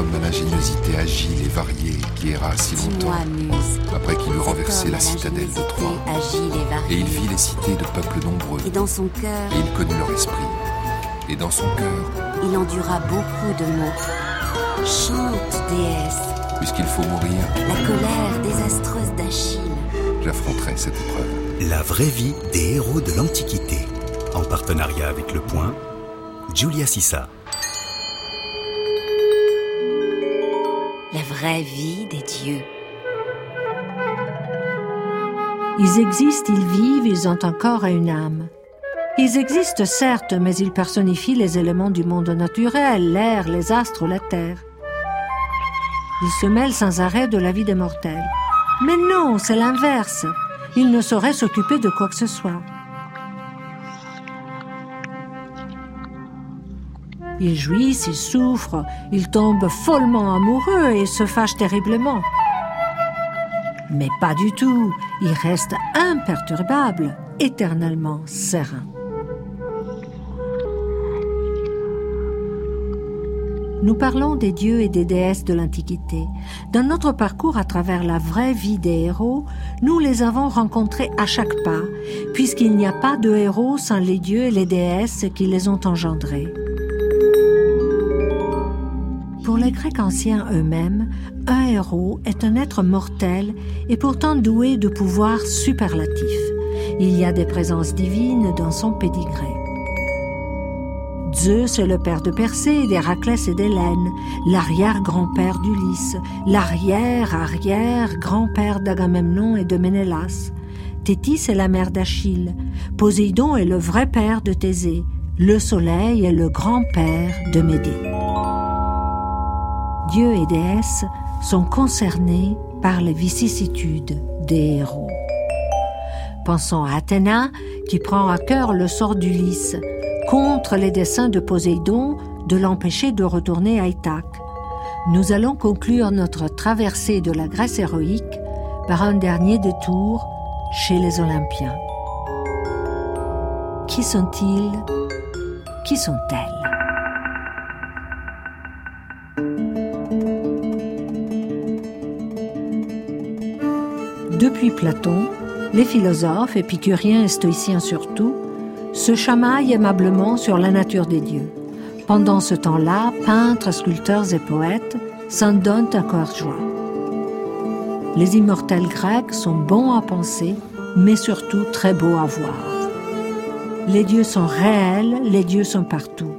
homme à l'ingéniosité agile et variée qui erra si longtemps après qu'il eut renversé la citadelle de Troie. Et, il vit les cités de peuples nombreux. Et dans son cœur, et il connut leur esprit. Et dans son cœur, il endura beaucoup de maux. Chante, déesse. Puisqu'il faut mourir, la colère désastreuse d'Achille. J'affronterai cette épreuve. La vraie vie des héros de l'Antiquité. En partenariat avec Le Point, Julia Sissa. Vie des dieux. Ils existent, ils vivent, ils ont un corps et une âme. Ils existent certes, mais ils personnifient les éléments du monde naturel, l'air, les astres, la terre. Ils se mêlent sans arrêt de la vie des mortels. Mais non, c'est l'inverse. Ils ne sauraient s'occuper de quoi que ce soit. Ils jouissent, ils souffrent, ils tombent follement amoureux et se fâchent terriblement. Mais pas du tout, ils restent imperturbables, éternellement sereins. Nous parlons des dieux et des déesses de l'Antiquité. Dans notre parcours à travers la vraie vie des héros, nous les avons rencontrés à chaque pas, puisqu'il n'y a pas de héros sans les dieux et les déesses qui les ont engendrés. Pour les Grecs anciens eux-mêmes, un héros est un être mortel et pourtant doué de pouvoirs superlatifs. Il y a des présences divines dans son pédigré. Zeus est le père de Persée, d'Héraclès et d'Hélène, l'arrière-grand-père d'Ulysse, l'arrière-arrière-grand-père d'Agamemnon et de Ménélas. Thétis est la mère d'Achille, Poséidon est le vrai père de Thésée, le soleil est le grand-père de Médée. Dieux et déesses sont concernés par les vicissitudes des héros. Pensons à Athéna qui prend à cœur le sort d'Ulysse, contre les desseins de Poséidon de l'empêcher de retourner à Ithaque. Nous allons conclure notre traversée de la Grèce héroïque par un dernier détour chez les Olympiens. Qui sont-ils? Qui sont-elles? Platon, les philosophes, épicuriens et stoïciens surtout, se chamaillent aimablement sur la nature des dieux. Pendant ce temps-là, peintres, sculpteurs et poètes s'en donnent à cœur joie. Les immortels grecs sont bons à penser, mais surtout très beaux à voir. Les dieux sont réels, les dieux sont partout.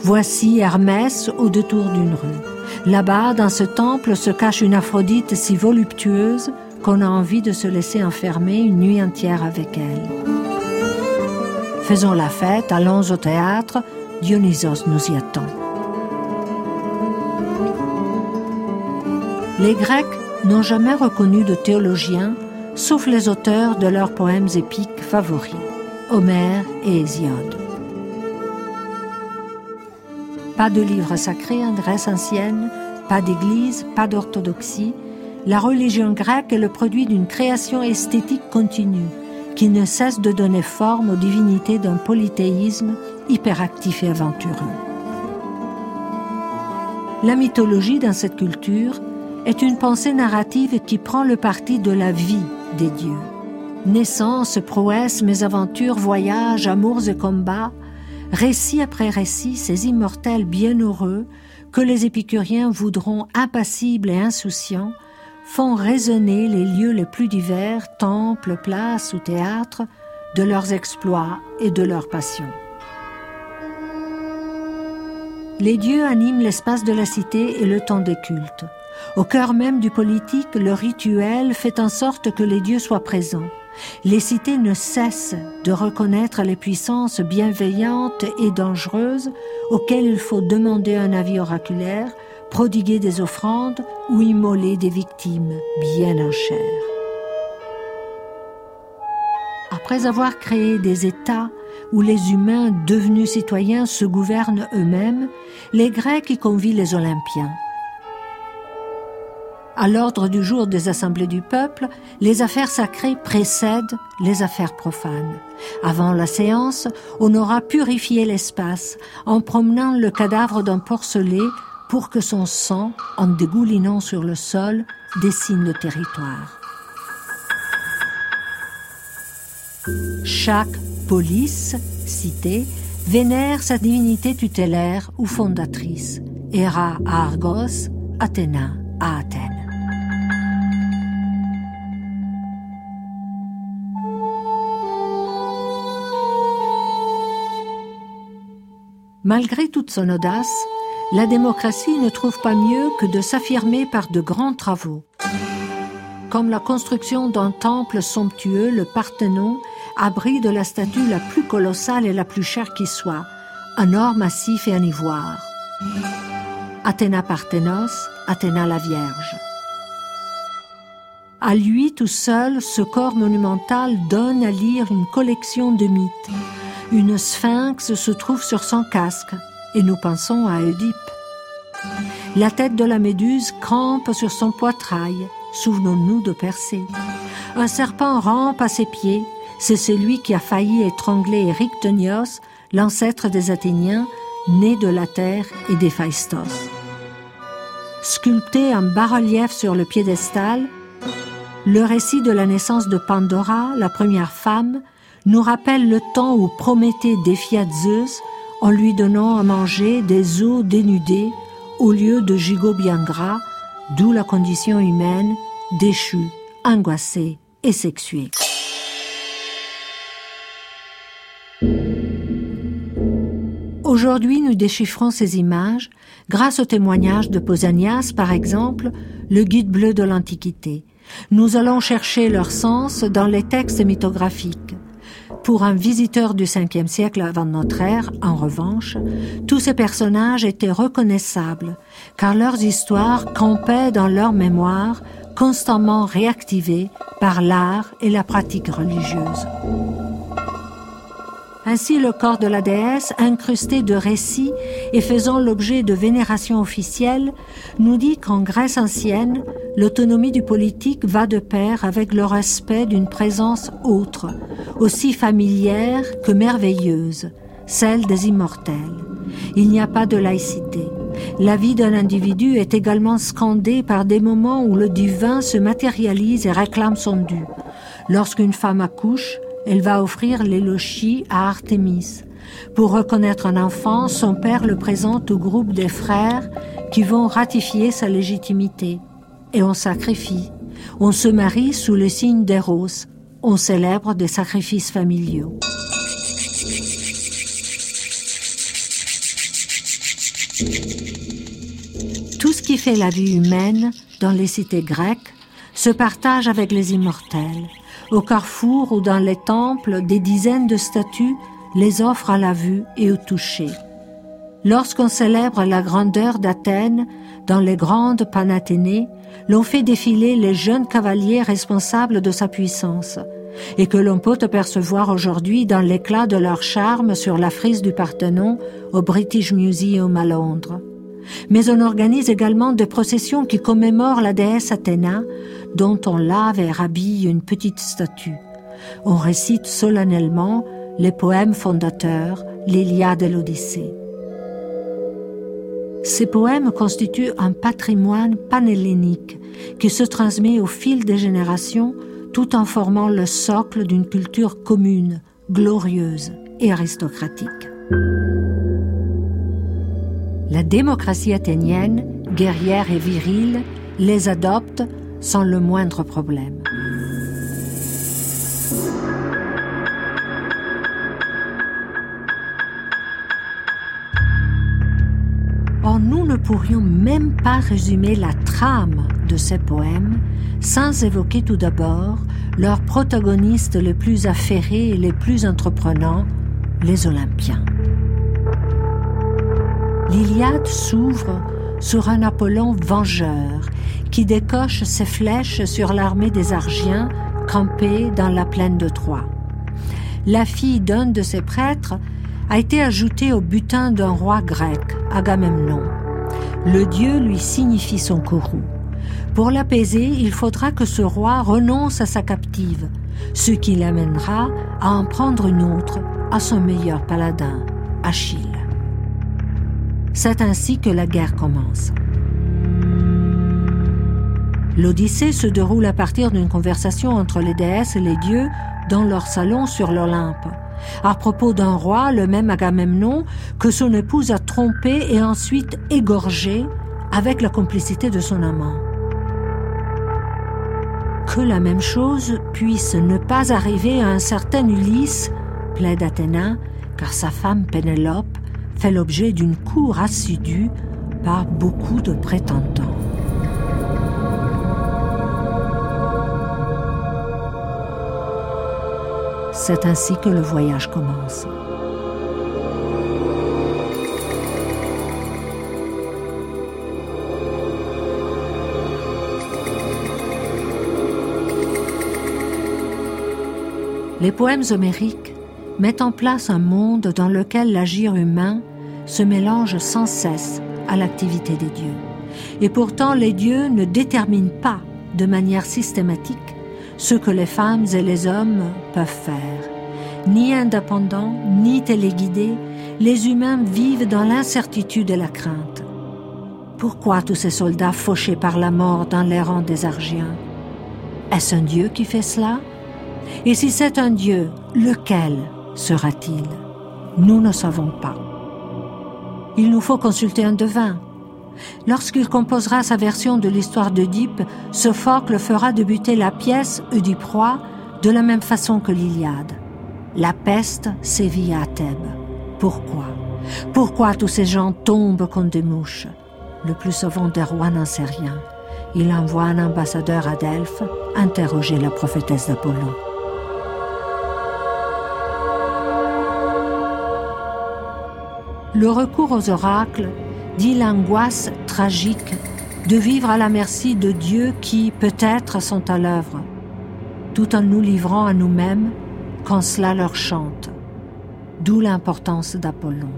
Voici Hermès au détour d'une rue. Là-bas, dans ce temple, se cache une Aphrodite si voluptueuse qu'on a envie de se laisser enfermer une nuit entière avec elle. Faisons la fête, allons au théâtre, Dionysos nous y attend. Les Grecs n'ont jamais reconnu de théologiens, sauf les auteurs de leurs poèmes épiques favoris, Homère et Hésiode. Pas de livre sacré en Grèce ancienne, pas d'église, pas d'orthodoxie. La religion grecque est le produit d'une création esthétique continue, qui ne cesse de donner forme aux divinités d'un polythéisme hyperactif et aventureux. La mythologie dans cette culture est une pensée narrative qui prend le parti de la vie des dieux. Naissance, prouesses, mésaventures, voyages, amours et combats, récit après récit, ces immortels bienheureux que les épicuriens voudront impassibles et insouciants font résonner les lieux les plus divers, temples, places ou théâtres, de leurs exploits et de leurs passions. Les dieux animent l'espace de la cité et le temps des cultes. Au cœur même du politique, le rituel fait en sorte que les dieux soient présents. Les cités ne cessent de reconnaître les puissances bienveillantes et dangereuses auxquelles il faut demander un avis oraculaire prodiguer des offrandes ou immoler des victimes bien en chair. Après avoir créé des États où les humains devenus citoyens se gouvernent eux-mêmes, les Grecs y convient les Olympiens. À l'ordre du jour des assemblées du peuple, les affaires sacrées précèdent les affaires profanes. Avant la séance, on aura purifié l'espace en promenant le cadavre d'un porcelet pour que son sang, en dégoulinant sur le sol, dessine le territoire. Chaque police, cité, vénère sa divinité tutélaire ou fondatrice. Héra à Argos, Athéna à Athènes. Malgré toute son audace, la démocratie ne trouve pas mieux que de s'affirmer par de grands travaux. Comme la construction d'un temple somptueux, le Parthénon abri de la statue la plus colossale et la plus chère qui soit, un or massif et un ivoire. Athéna Parthénos, Athéna la Vierge. À lui tout seul, ce corps monumental donne à lire une collection de mythes, une sphinx se trouve sur son casque, et nous pensons à Oedipe. La tête de la méduse campe sur son poitrail, souvenons-nous de Persée. Un serpent rampe à ses pieds, c'est celui qui a failli étrangler Érictonios, l'ancêtre des Athéniens, né de la terre et des. Sculpté en bas-relief sur le piédestal, le récit de la naissance de Pandora, la première femme, nous rappelle le temps où Prométhée défia Zeus en lui donnant à manger des os dénudés au lieu de gigots bien gras, d'où la condition humaine déchue, angoissée et sexuée. Aujourd'hui, nous déchiffrons ces images grâce au témoignage de Pausanias, par exemple, le guide bleu de l'Antiquité. Nous allons chercher leur sens dans les textes mythographiques. Pour un visiteur du 5e siècle avant notre ère, en revanche, tous ces personnages étaient reconnaissables, car leurs histoires campaient dans leur mémoire, constamment réactivées par l'art et la pratique religieuse. Ainsi, le corps de la déesse, incrusté de récits et faisant l'objet de vénération officielle, nous dit qu'en Grèce ancienne, l'autonomie du politique va de pair avec le respect d'une présence autre, aussi familière que merveilleuse, celle des immortels. Il n'y a pas de laïcité. La vie d'un individu est également scandée par des moments où le divin se matérialise et réclame son dû. Lorsqu'une femme accouche, elle va offrir l'élochie à Artémis. Pour reconnaître un enfant, son père le présente au groupe des frères qui vont ratifier sa légitimité. Et on sacrifie. On se marie sous le signe d'Eros. On célèbre des sacrifices familiaux. Tout ce qui fait la vie humaine dans les cités grecques se partage avec les immortels. Au carrefour ou dans les temples, des dizaines de statues les offrent à la vue et au toucher. Lorsqu'on célèbre la grandeur d'Athènes, dans les grandes panathénées, l'on fait défiler les jeunes cavaliers responsables de sa puissance, et que l'on peut apercevoir aujourd'hui dans l'éclat de leur charme sur la frise du Parthénon au British Museum à Londres. Mais on organise également des processions qui commémorent la déesse Athéna, dont on lave et rhabille une petite statue. On récite solennellement les poèmes fondateurs, l'Iliade et l'Odyssée. Ces poèmes constituent un patrimoine panhellénique qui se transmet au fil des générations tout en formant le socle d'une culture commune, glorieuse et aristocratique. La démocratie athénienne, guerrière et virile, les adopte sans le moindre problème. Or, nous ne pourrions même pas résumer la trame de ces poèmes sans évoquer tout d'abord leurs protagonistes les plus affairés et les plus entreprenants, les Olympiens. L'Iliade s'ouvre sur un Apollon vengeur qui décoche ses flèches sur l'armée des Argiens campée dans la plaine de Troie. La fille d'un de ses prêtres a été ajoutée au butin d'un roi grec, Agamemnon. Le dieu lui signifie son courroux. Pour l'apaiser, il faudra que ce roi renonce à sa captive, ce qui l'amènera à en prendre une autre, à son meilleur paladin, Achille. C'est ainsi que la guerre commence. L'Odyssée se déroule à partir d'une conversation entre les déesses et les dieux dans leur salon sur l'Olympe, à propos d'un roi, le même Agamemnon, que son épouse a trompé et ensuite égorgé avec la complicité de son amant. Que la même chose puisse ne pas arriver à un certain Ulysse, plaide Athéna, car sa femme Pénélope fait l'objet d'une cour assidue par beaucoup de prétendants. C'est ainsi que le voyage commence. Les poèmes homériques mettent en place un monde dans lequel l'agir humain se mélange sans cesse à l'activité des dieux. Et pourtant, les dieux ne déterminent pas de manière systématique ce que les femmes et les hommes peuvent faire. Ni indépendants, ni téléguidés, les humains vivent dans l'incertitude et la crainte. Pourquoi tous ces soldats fauchés par la mort dans les rangs des Argiens? Est-ce un Dieu qui fait cela? Et si c'est un Dieu, lequel sera-t-il? Nous ne savons pas. Il nous faut consulter un devin. Lorsqu'il composera sa version de l'histoire d'Oedipe, Sophocle fera débuter la pièce Oedipe de la même façon que l'Iliade. La peste sévit à Thèbes. Pourquoi? Pourquoi tous ces gens tombent comme des mouches? Le plus souvent des rois n'en sait rien. Il envoie un ambassadeur à Delphes interroger la prophétesse d'Apollon. Le recours aux oracles dit l'angoisse tragique de vivre à la merci de Dieu qui, peut-être, sont à l'œuvre, tout en nous livrant à nous-mêmes quand cela leur chante. D'où l'importance d'Apollon.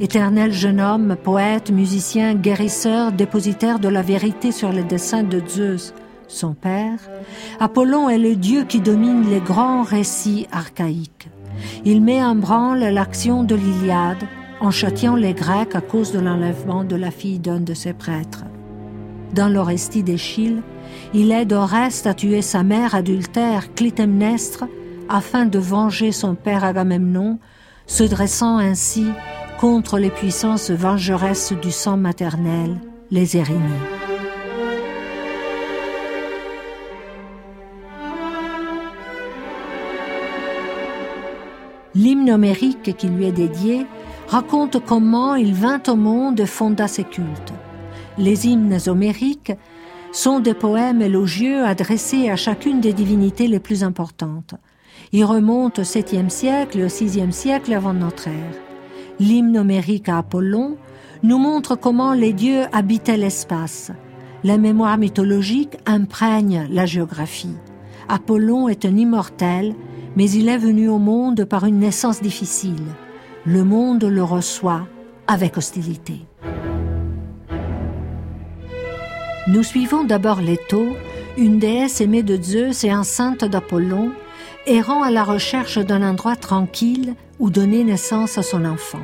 Éternel jeune homme, poète, musicien, guérisseur, dépositaire de la vérité sur les dessins de Zeus, son père, Apollon est le dieu qui domine les grands récits archaïques. Il met en branle l'action de l'Iliade en châtiant les Grecs à cause de l'enlèvement de la fille d'un de ses prêtres. Dans l'Orestie d'Échille, il aide Oreste à tuer sa mère adultère Clytemnestre afin de venger son père Agamemnon, se dressant ainsi contre les puissances vengeresses du sang maternel, les Érynies. L'hymne homérique qui lui est dédié raconte comment il vint au monde et fonda ses cultes. Les hymnes homériques sont des poèmes élogieux adressés à chacune des divinités les plus importantes. Ils remontent au 7e siècle et au 6e siècle avant notre ère. L'hymne homérique à Apollon nous montre comment les dieux habitaient l'espace. La mémoire mythologique imprègne la géographie. Apollon est un immortel mais il est venu au monde par une naissance difficile. Le monde le reçoit avec hostilité. Nous suivons d'abord Leto, une déesse aimée de Zeus et enceinte d'Apollon, errant à la recherche d'un endroit tranquille où donner naissance à son enfant.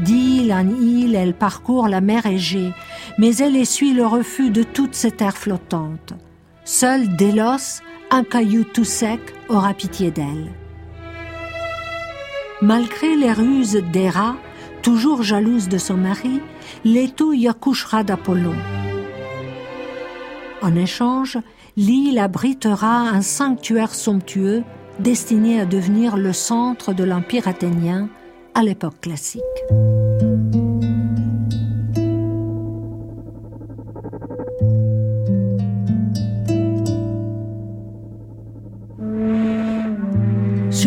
D'île en île, elle parcourt la mer Égée, mais elle essuie le refus de toutes ces terres flottantes. Seul Délos, un caillou tout sec, aura pitié d'elle. Malgré les ruses d'Héra, toujours jalouse de son mari, Leto y accouchera d'Apollon. En échange, l'île abritera un sanctuaire somptueux destiné à devenir le centre de l'empire athénien à l'époque classique.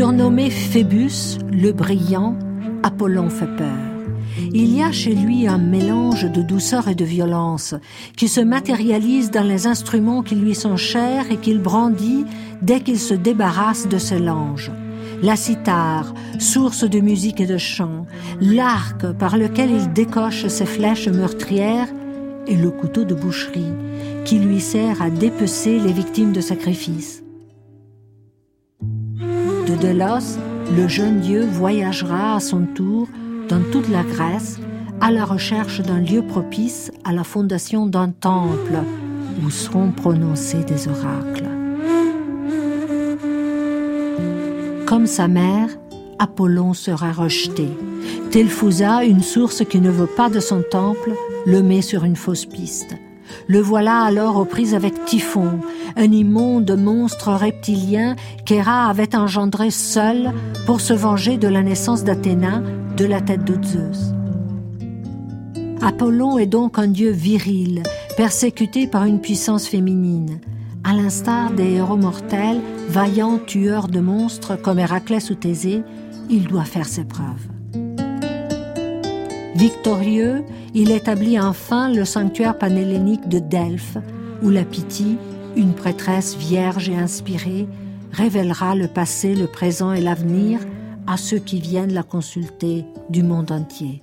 Surnommé Phébus, le brillant, Apollon fait peur. Il y a chez lui un mélange de douceur et de violence qui se matérialise dans les instruments qui lui sont chers et qu'il brandit dès qu'il se débarrasse de ses langes. La cithare, source de musique et de chant, l'arc par lequel il décoche ses flèches meurtrières et le couteau de boucherie qui lui sert à dépecer les victimes de sacrifice de Delos, le jeune dieu voyagera à son tour dans toute la Grèce à la recherche d'un lieu propice à la fondation d'un temple où seront prononcés des oracles. Comme sa mère, Apollon sera rejeté. Telfousa, une source qui ne veut pas de son temple, le met sur une fausse piste. Le voilà alors aux prises avec Typhon, un immonde monstre reptilien qu'Héra avait engendré seul pour se venger de la naissance d'Athéna de la tête de Zeus. Apollon est donc un dieu viril, persécuté par une puissance féminine. À l'instar des héros mortels, vaillants tueurs de monstres comme Héraclès ou Thésée, il doit faire ses preuves. Victorieux, il établit enfin le sanctuaire panhellénique de Delphes, où la Pythie, une prêtresse vierge et inspirée, révélera le passé, le présent et l'avenir à ceux qui viennent la consulter du monde entier.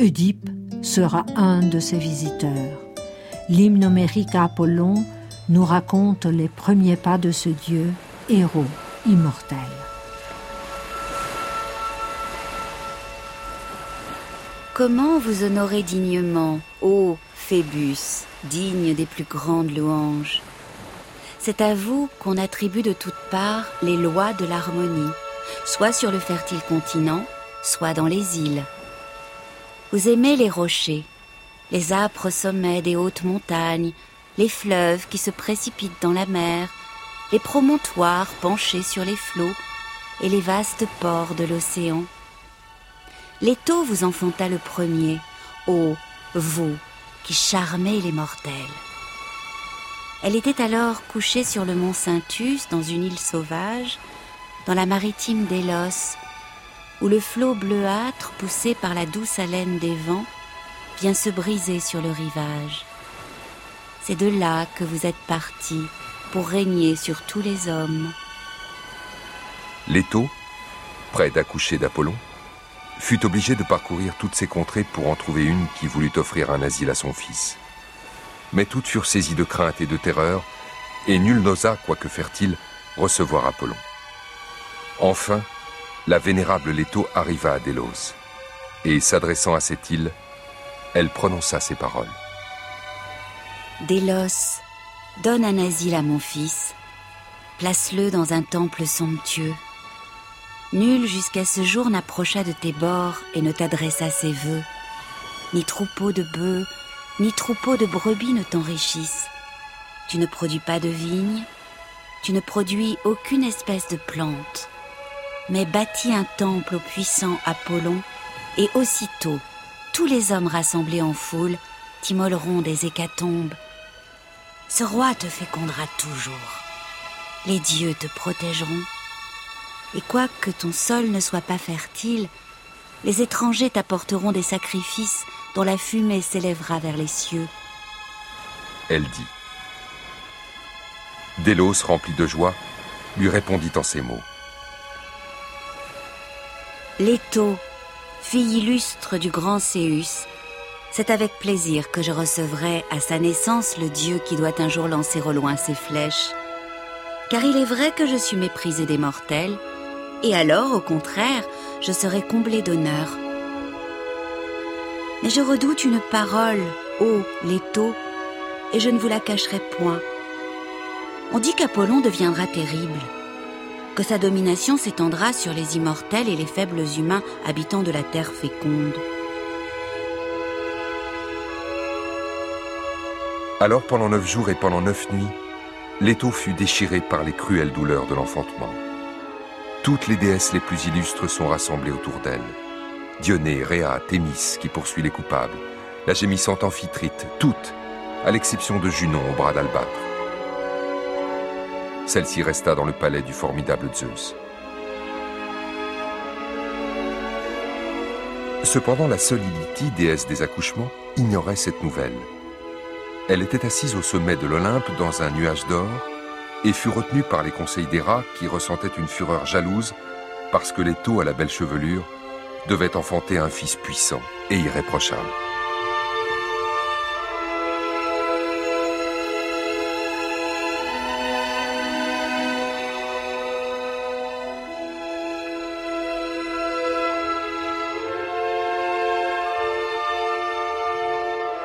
Oedipe sera un de ses visiteurs. L'hymne homérique à Apollon nous raconte les premiers pas de ce dieu, héros immortel. Comment vous honorer dignement, ô Phébus, digne des plus grandes louanges? C'est à vous qu'on attribue de toutes parts les lois de l'harmonie, soit sur le fertile continent, soit dans les îles. Vous aimez les rochers, les âpres sommets des hautes montagnes, les fleuves qui se précipitent dans la mer, les promontoires penchés sur les flots et les vastes ports de l'océan. L'étau vous enfanta le premier, ô vous qui charmez les mortels. Elle était alors couchée sur le mont Saintus dans une île sauvage, dans la maritime d'Élos, où le flot bleuâtre poussé par la douce haleine des vents vient se briser sur le rivage. C'est de là que vous êtes parti pour régner sur tous les hommes. L'étau, près d'accoucher d'Apollon, fut obligé de parcourir toutes ces contrées pour en trouver une qui voulut offrir un asile à son fils. Mais toutes furent saisies de crainte et de terreur, et nul n'osa, quoique fertile, recevoir Apollon. Enfin, la vénérable Leto arriva à Délos, et s'adressant à cette île, elle prononça ces paroles. Délos, donne un asile à mon fils, place-le dans un temple somptueux. Nul jusqu'à ce jour n'approcha de tes bords et ne t'adressa ses vœux. Ni troupeau de bœufs, ni troupeau de brebis ne t'enrichissent. Tu ne produis pas de vignes, tu ne produis aucune espèce de plante mais bâtis un temple au puissant Apollon, et aussitôt tous les hommes rassemblés en foule t'immoleront des hécatombes. Ce roi te fécondera toujours. Les dieux te protégeront. Et quoique ton sol ne soit pas fertile, les étrangers t'apporteront des sacrifices dont la fumée s'élèvera vers les cieux. Elle dit. Délos, rempli de joie, lui répondit en ces mots. Leto, fille illustre du grand Céus, c'est avec plaisir que je recevrai à sa naissance le dieu qui doit un jour lancer au loin ses flèches. Car il est vrai que je suis méprisé des mortels, et alors, au contraire, je serai comblé d'honneur. Mais je redoute une parole, ô Leto, et je ne vous la cacherai point. On dit qu'Apollon deviendra terrible que sa domination s'étendra sur les immortels et les faibles humains habitants de la terre féconde. Alors pendant neuf jours et pendant neuf nuits, l'étau fut déchiré par les cruelles douleurs de l'enfantement. Toutes les déesses les plus illustres sont rassemblées autour d'elle. Dionée, Rhea, Thémis qui poursuit les coupables, la gémissante Amphitrite, toutes, à l'exception de Junon au bras d'Albâtre. Celle-ci resta dans le palais du formidable Zeus. Cependant, la seule déesse des accouchements, ignorait cette nouvelle. Elle était assise au sommet de l'Olympe dans un nuage d'or et fut retenu par les conseils des rats qui ressentaient une fureur jalouse parce que les taux à la belle chevelure devait enfanter un fils puissant et irréprochable.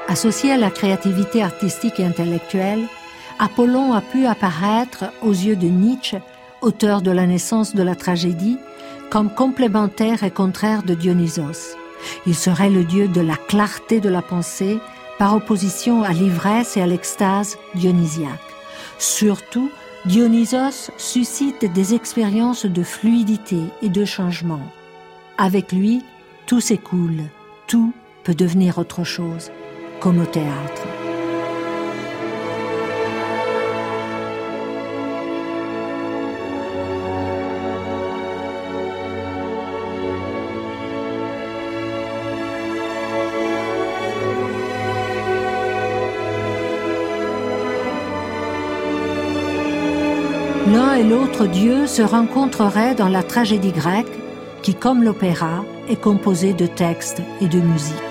Associé à la créativité artistique et intellectuelle, Apollon a pu apparaître aux yeux de Nietzsche, auteur de la naissance de la tragédie, comme complémentaire et contraire de Dionysos. Il serait le dieu de la clarté de la pensée par opposition à l'ivresse et à l'extase dionysiaque. Surtout, Dionysos suscite des expériences de fluidité et de changement. Avec lui, tout s'écoule, tout peut devenir autre chose, comme au théâtre. L'un et l'autre Dieu se rencontreraient dans la tragédie grecque qui, comme l'opéra, est composée de textes et de musique.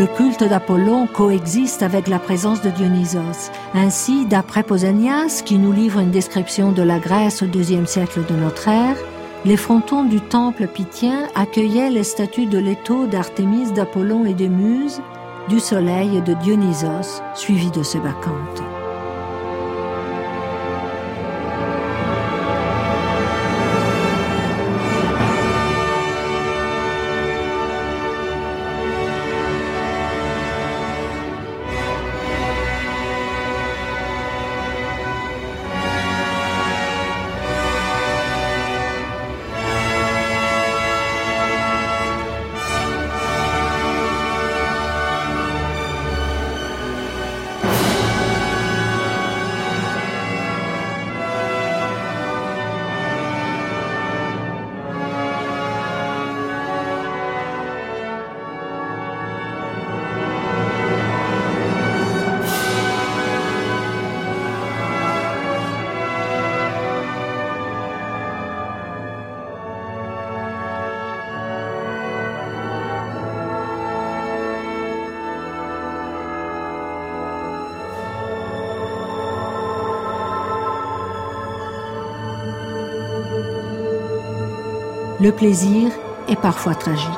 Le culte d'Apollon coexiste avec la présence de Dionysos. Ainsi, d'après Pausanias, qui nous livre une description de la Grèce au deuxième siècle de notre ère, les frontons du temple pythien accueillaient les statues de Leto, d'Artémis, d'Apollon et des Muses, du Soleil et de Dionysos, suivis de ses bacchantes. Le plaisir est parfois tragique.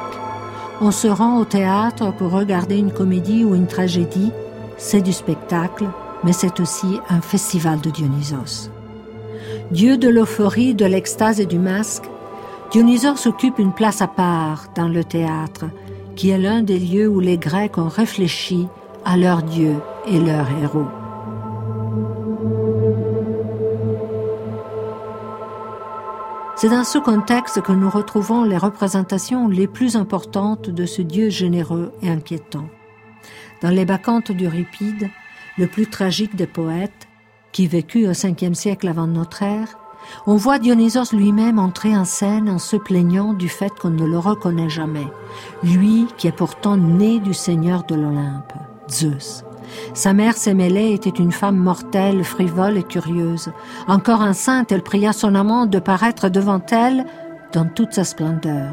On se rend au théâtre pour regarder une comédie ou une tragédie, c'est du spectacle, mais c'est aussi un festival de Dionysos. Dieu de l'euphorie, de l'extase et du masque, Dionysos occupe une place à part dans le théâtre, qui est l'un des lieux où les Grecs ont réfléchi à leur Dieu et leur héros. C'est dans ce contexte que nous retrouvons les représentations les plus importantes de ce Dieu généreux et inquiétant. Dans les Bacchantes d'Euripide, le plus tragique des poètes, qui vécut au Ve siècle avant notre ère, on voit Dionysos lui-même entrer en scène en se plaignant du fait qu'on ne le reconnaît jamais, lui qui est pourtant né du Seigneur de l'Olympe, Zeus. Sa mère Sémélé était une femme mortelle, frivole et curieuse. Encore enceinte, elle pria son amant de paraître devant elle dans toute sa splendeur,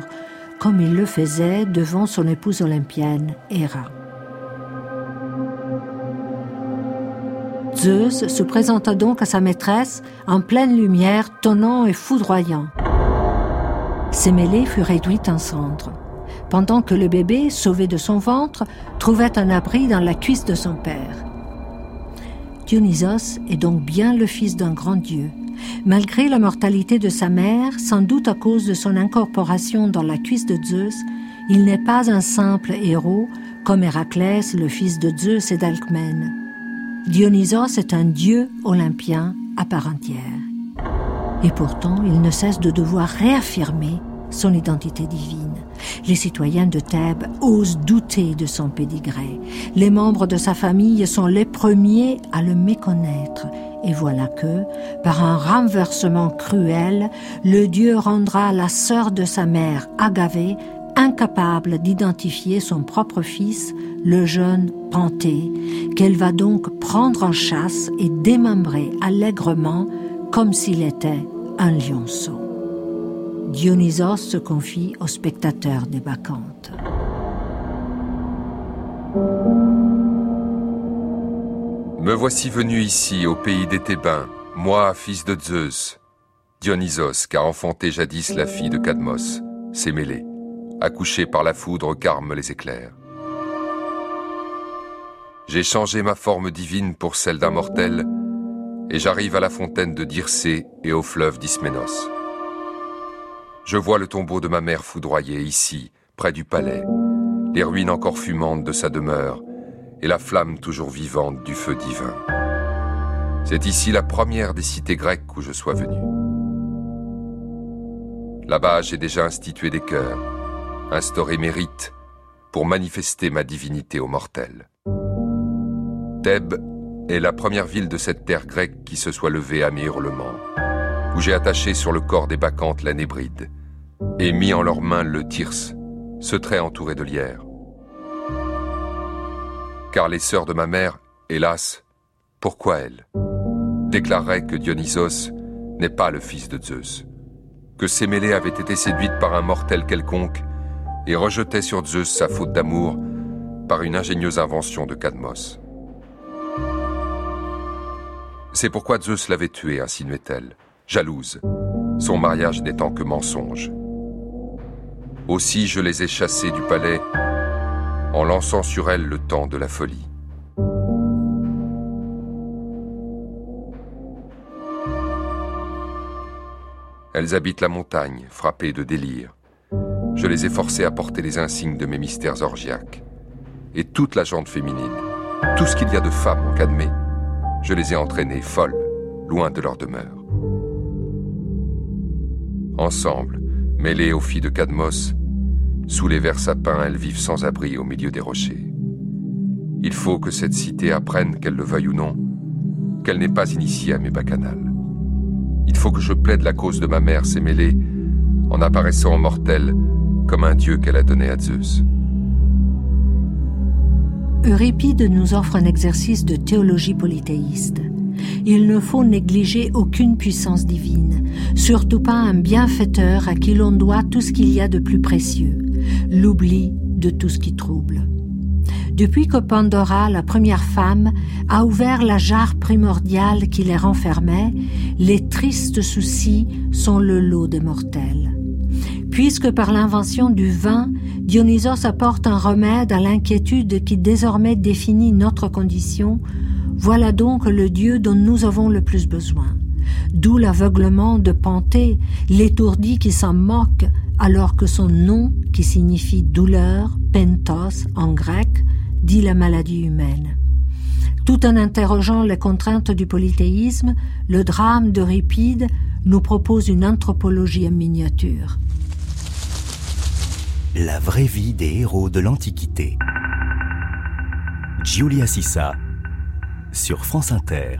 comme il le faisait devant son épouse olympienne, Héra. Zeus se présenta donc à sa maîtresse en pleine lumière, tonnant et foudroyant. Sémélé fut réduite en cendres pendant que le bébé, sauvé de son ventre, trouvait un abri dans la cuisse de son père. Dionysos est donc bien le fils d'un grand dieu. Malgré la mortalité de sa mère, sans doute à cause de son incorporation dans la cuisse de Zeus, il n'est pas un simple héros comme Héraclès, le fils de Zeus et d'Alcmène. Dionysos est un dieu olympien à part entière. Et pourtant, il ne cesse de devoir réaffirmer son identité divine. Les citoyens de Thèbes osent douter de son pédigré. Les membres de sa famille sont les premiers à le méconnaître. Et voilà que, par un renversement cruel, le dieu rendra la sœur de sa mère, Agavée, incapable d'identifier son propre fils, le jeune Panthée, qu'elle va donc prendre en chasse et démembrer allègrement comme s'il était un lionceau. Dionysos se confie aux spectateurs des Bacchantes. Me voici venu ici, au pays des Thébains, moi, fils de Zeus, Dionysos, qu'a enfanté jadis la fille de Cadmos, Sémélé, accouché par la foudre qu'arment les éclairs. J'ai changé ma forme divine pour celle d'un mortel, et j'arrive à la fontaine de Dircé et au fleuve d'Isménos. Je vois le tombeau de ma mère foudroyée ici, près du palais, les ruines encore fumantes de sa demeure et la flamme toujours vivante du feu divin. C'est ici la première des cités grecques où je sois venu. Là-bas, j'ai déjà institué des cœurs, instauré mes rites pour manifester ma divinité aux mortels. Thèbes est la première ville de cette terre grecque qui se soit levée à mes hurlements, où j'ai attaché sur le corps des bacchantes la nébride, et mis en leurs mains le tirse, ce trait entouré de lierre. Car les sœurs de ma mère, hélas, pourquoi elles déclaraient que Dionysos n'est pas le fils de Zeus, que Sémélé avait été séduite par un mortel quelconque et rejetait sur Zeus sa faute d'amour par une ingénieuse invention de Cadmos. C'est pourquoi Zeus l'avait tuée, insinuait-elle, jalouse, son mariage n'étant que mensonge. Aussi je les ai chassées du palais en lançant sur elles le temps de la folie. Elles habitent la montagne, frappées de délire. Je les ai forcées à porter les insignes de mes mystères orgiaques. Et toute la jante féminine, tout ce qu'il y a de femmes en Cadmé, je les ai entraînées folles, loin de leur demeure. Ensemble, mêlées aux filles de Cadmos, sous les verts sapins, elles vivent sans abri au milieu des rochers. Il faut que cette cité apprenne, qu'elle le veuille ou non, qu'elle n'est pas initiée à mes bacchanales. Il faut que je plaide la cause de ma mère, Sémélé, en apparaissant mortel comme un dieu qu'elle a donné à Zeus. Euripide nous offre un exercice de théologie polythéiste. Il ne faut négliger aucune puissance divine, surtout pas un bienfaiteur à qui l'on doit tout ce qu'il y a de plus précieux l'oubli de tout ce qui trouble. Depuis que Pandora, la première femme, a ouvert la jarre primordiale qui les renfermait, les tristes soucis sont le lot des mortels. Puisque par l'invention du vin, Dionysos apporte un remède à l'inquiétude qui désormais définit notre condition, voilà donc le Dieu dont nous avons le plus besoin. D'où l'aveuglement de Panthée, l'étourdi qui s'en moque, alors que son nom, qui signifie douleur, pentos en grec, dit la maladie humaine. Tout en interrogeant les contraintes du polythéisme, le drame d'Euripide nous propose une anthropologie en miniature. La vraie vie des héros de l'Antiquité. Giulia Sissa sur France Inter.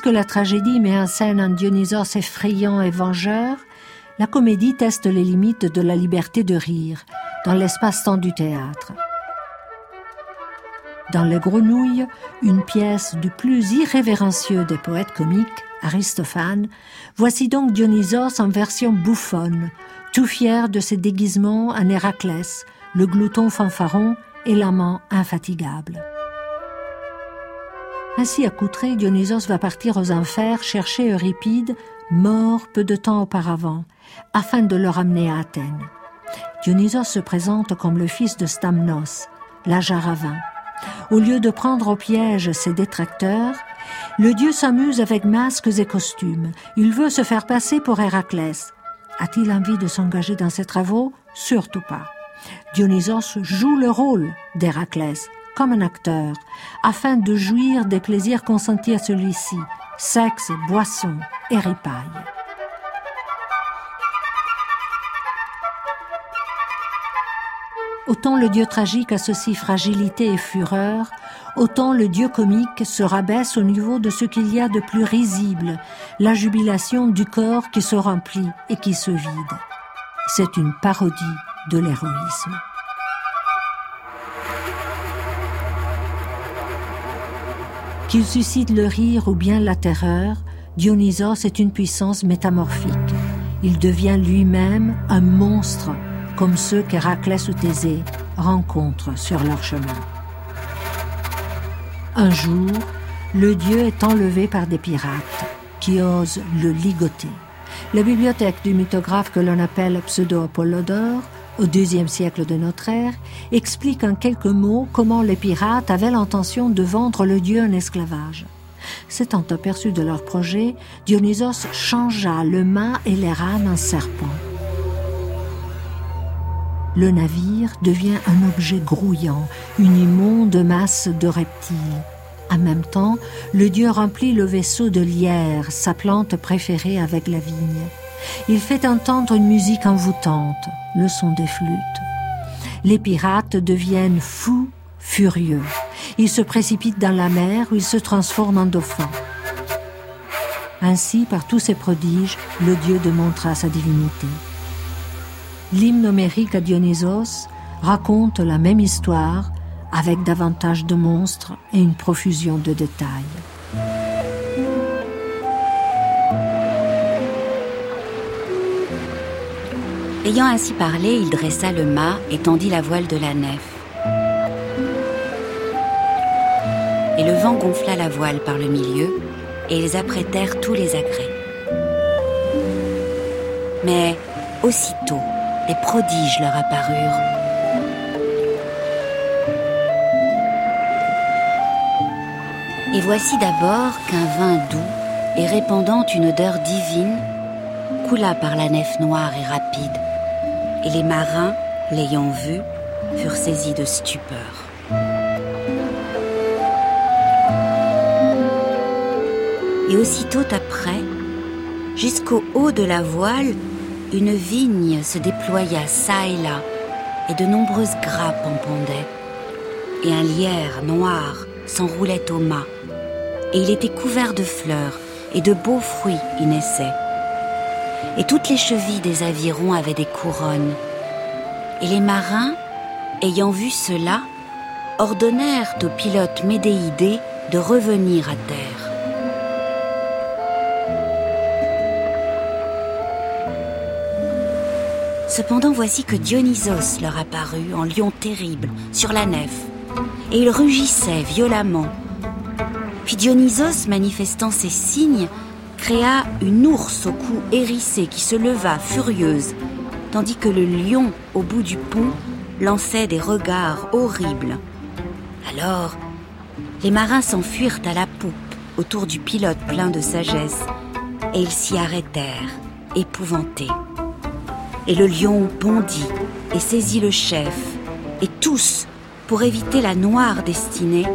Que la tragédie met en scène un Dionysos effrayant et vengeur, la comédie teste les limites de la liberté de rire dans l'espace-temps du théâtre. Dans Les Grenouilles, une pièce du plus irrévérencieux des poètes comiques, Aristophane, voici donc Dionysos en version bouffonne, tout fier de ses déguisements en Héraclès, le glouton fanfaron et l'amant infatigable. Ainsi accoutré, Dionysos va partir aux enfers chercher Euripide, mort peu de temps auparavant, afin de le ramener à Athènes. Dionysos se présente comme le fils de Stamnos, l'âge ravin. Au lieu de prendre au piège ses détracteurs, le dieu s'amuse avec masques et costumes. Il veut se faire passer pour Héraclès. A-t-il envie de s'engager dans ses travaux? Surtout pas. Dionysos joue le rôle d'Héraclès comme un acteur, afin de jouir des plaisirs consentis à celui-ci, sexe, boisson et ripaille. Autant le dieu tragique associe fragilité et fureur, autant le dieu comique se rabaisse au niveau de ce qu'il y a de plus risible, la jubilation du corps qui se remplit et qui se vide. C'est une parodie de l'héroïsme. Qu'il suscite le rire ou bien la terreur, Dionysos est une puissance métamorphique. Il devient lui-même un monstre comme ceux qu'Héraclès ou Thésée rencontrent sur leur chemin. Un jour, le dieu est enlevé par des pirates qui osent le ligoter. La bibliothèque du mythographe que l'on appelle Pseudo-Apollodore, au IIe siècle de notre ère, explique en quelques mots comment les pirates avaient l'intention de vendre le dieu en esclavage. S'étant aperçu de leur projet, Dionysos changea le mât et les rames en serpents le navire devient un objet grouillant, une immonde masse de reptiles. En même temps, le dieu remplit le vaisseau de lierre, sa plante préférée avec la vigne. Il fait entendre une musique envoûtante, le son des flûtes. Les pirates deviennent fous, furieux. Ils se précipitent dans la mer où ils se transforment en dauphins. Ainsi, par tous ces prodiges, le dieu démontra sa divinité l'hymne homérique à Dionysos raconte la même histoire avec davantage de monstres et une profusion de détails. Ayant ainsi parlé, il dressa le mât et tendit la voile de la nef. Et le vent gonfla la voile par le milieu, et ils apprêtèrent tous les agrès. Mais aussitôt, des prodiges leur apparurent. Et voici d'abord qu'un vin doux et répandant une odeur divine coula par la nef noire et rapide, et les marins, l'ayant vu, furent saisis de stupeur. Et aussitôt après, jusqu'au haut de la voile, une vigne se déploya çà et là, et de nombreuses grappes en pendaient, et un lierre noir s'enroulait au mât, et il était couvert de fleurs, et de beaux fruits y naissaient. Et toutes les chevilles des avirons avaient des couronnes. Et les marins, ayant vu cela, ordonnèrent aux pilotes médéidés de revenir à terre. Cependant voici que Dionysos leur apparut en lion terrible sur la nef, et il rugissait violemment. Puis Dionysos, manifestant ses signes, créa une ours au cou hérissé qui se leva furieuse, tandis que le lion au bout du pont lançait des regards horribles. Alors, les marins s'enfuirent à la poupe autour du pilote plein de sagesse, et ils s'y arrêtèrent, épouvantés. Et le lion bondit et saisit le chef, et tous, pour éviter la noire destinée,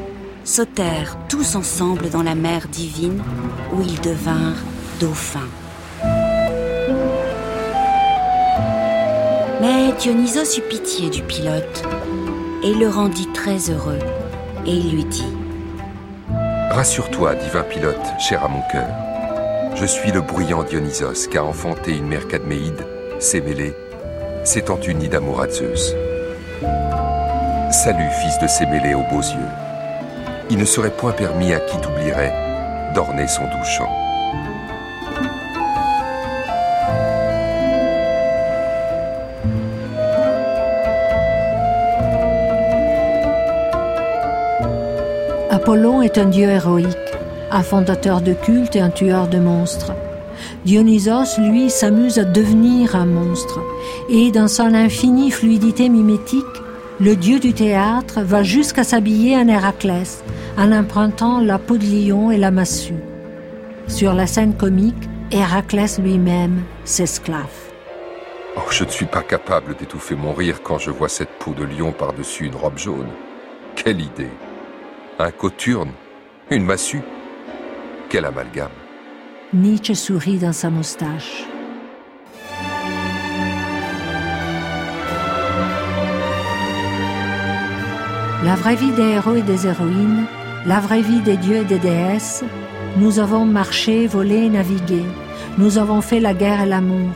sautèrent tous ensemble dans la mer divine où ils devinrent dauphins. Mais Dionysos eut pitié du pilote et le rendit très heureux, et il lui dit Rassure-toi, divin pilote, cher à mon cœur. Je suis le bruyant Dionysos qu'a enfanté une mère Cadméide, Sémélé, s'étant unie d'amour à Zeus. Salut, fils de Sémélé aux beaux yeux. Il ne serait point permis à qui t'oublierait d'orner son doux chant. Apollon est un dieu héroïque, un fondateur de culte et un tueur de monstres. Dionysos, lui, s'amuse à devenir un monstre, et dans son infinie fluidité mimétique, le dieu du théâtre va jusqu'à s'habiller en Héraclès, en empruntant la peau de lion et la massue. Sur la scène comique, Héraclès lui-même s'esclave. Oh, je ne suis pas capable d'étouffer mon rire quand je vois cette peau de lion par-dessus une robe jaune. Quelle idée un coturne, une massue. Quel amalgame. Nietzsche sourit dans sa moustache. La vraie vie des héros et des héroïnes, la vraie vie des dieux et des déesses, nous avons marché, volé, navigué, nous avons fait la guerre et l'amour.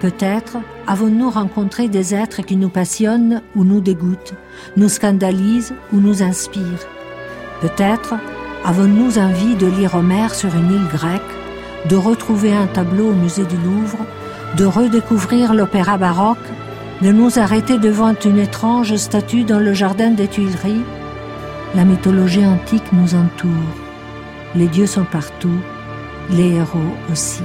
Peut-être avons-nous rencontré des êtres qui nous passionnent ou nous dégoûtent, nous scandalisent ou nous inspirent. Peut-être avons-nous envie de lire Homère sur une île grecque, de retrouver un tableau au musée du Louvre, de redécouvrir l'opéra baroque, de nous arrêter devant une étrange statue dans le jardin des Tuileries. La mythologie antique nous entoure. Les dieux sont partout, les héros aussi.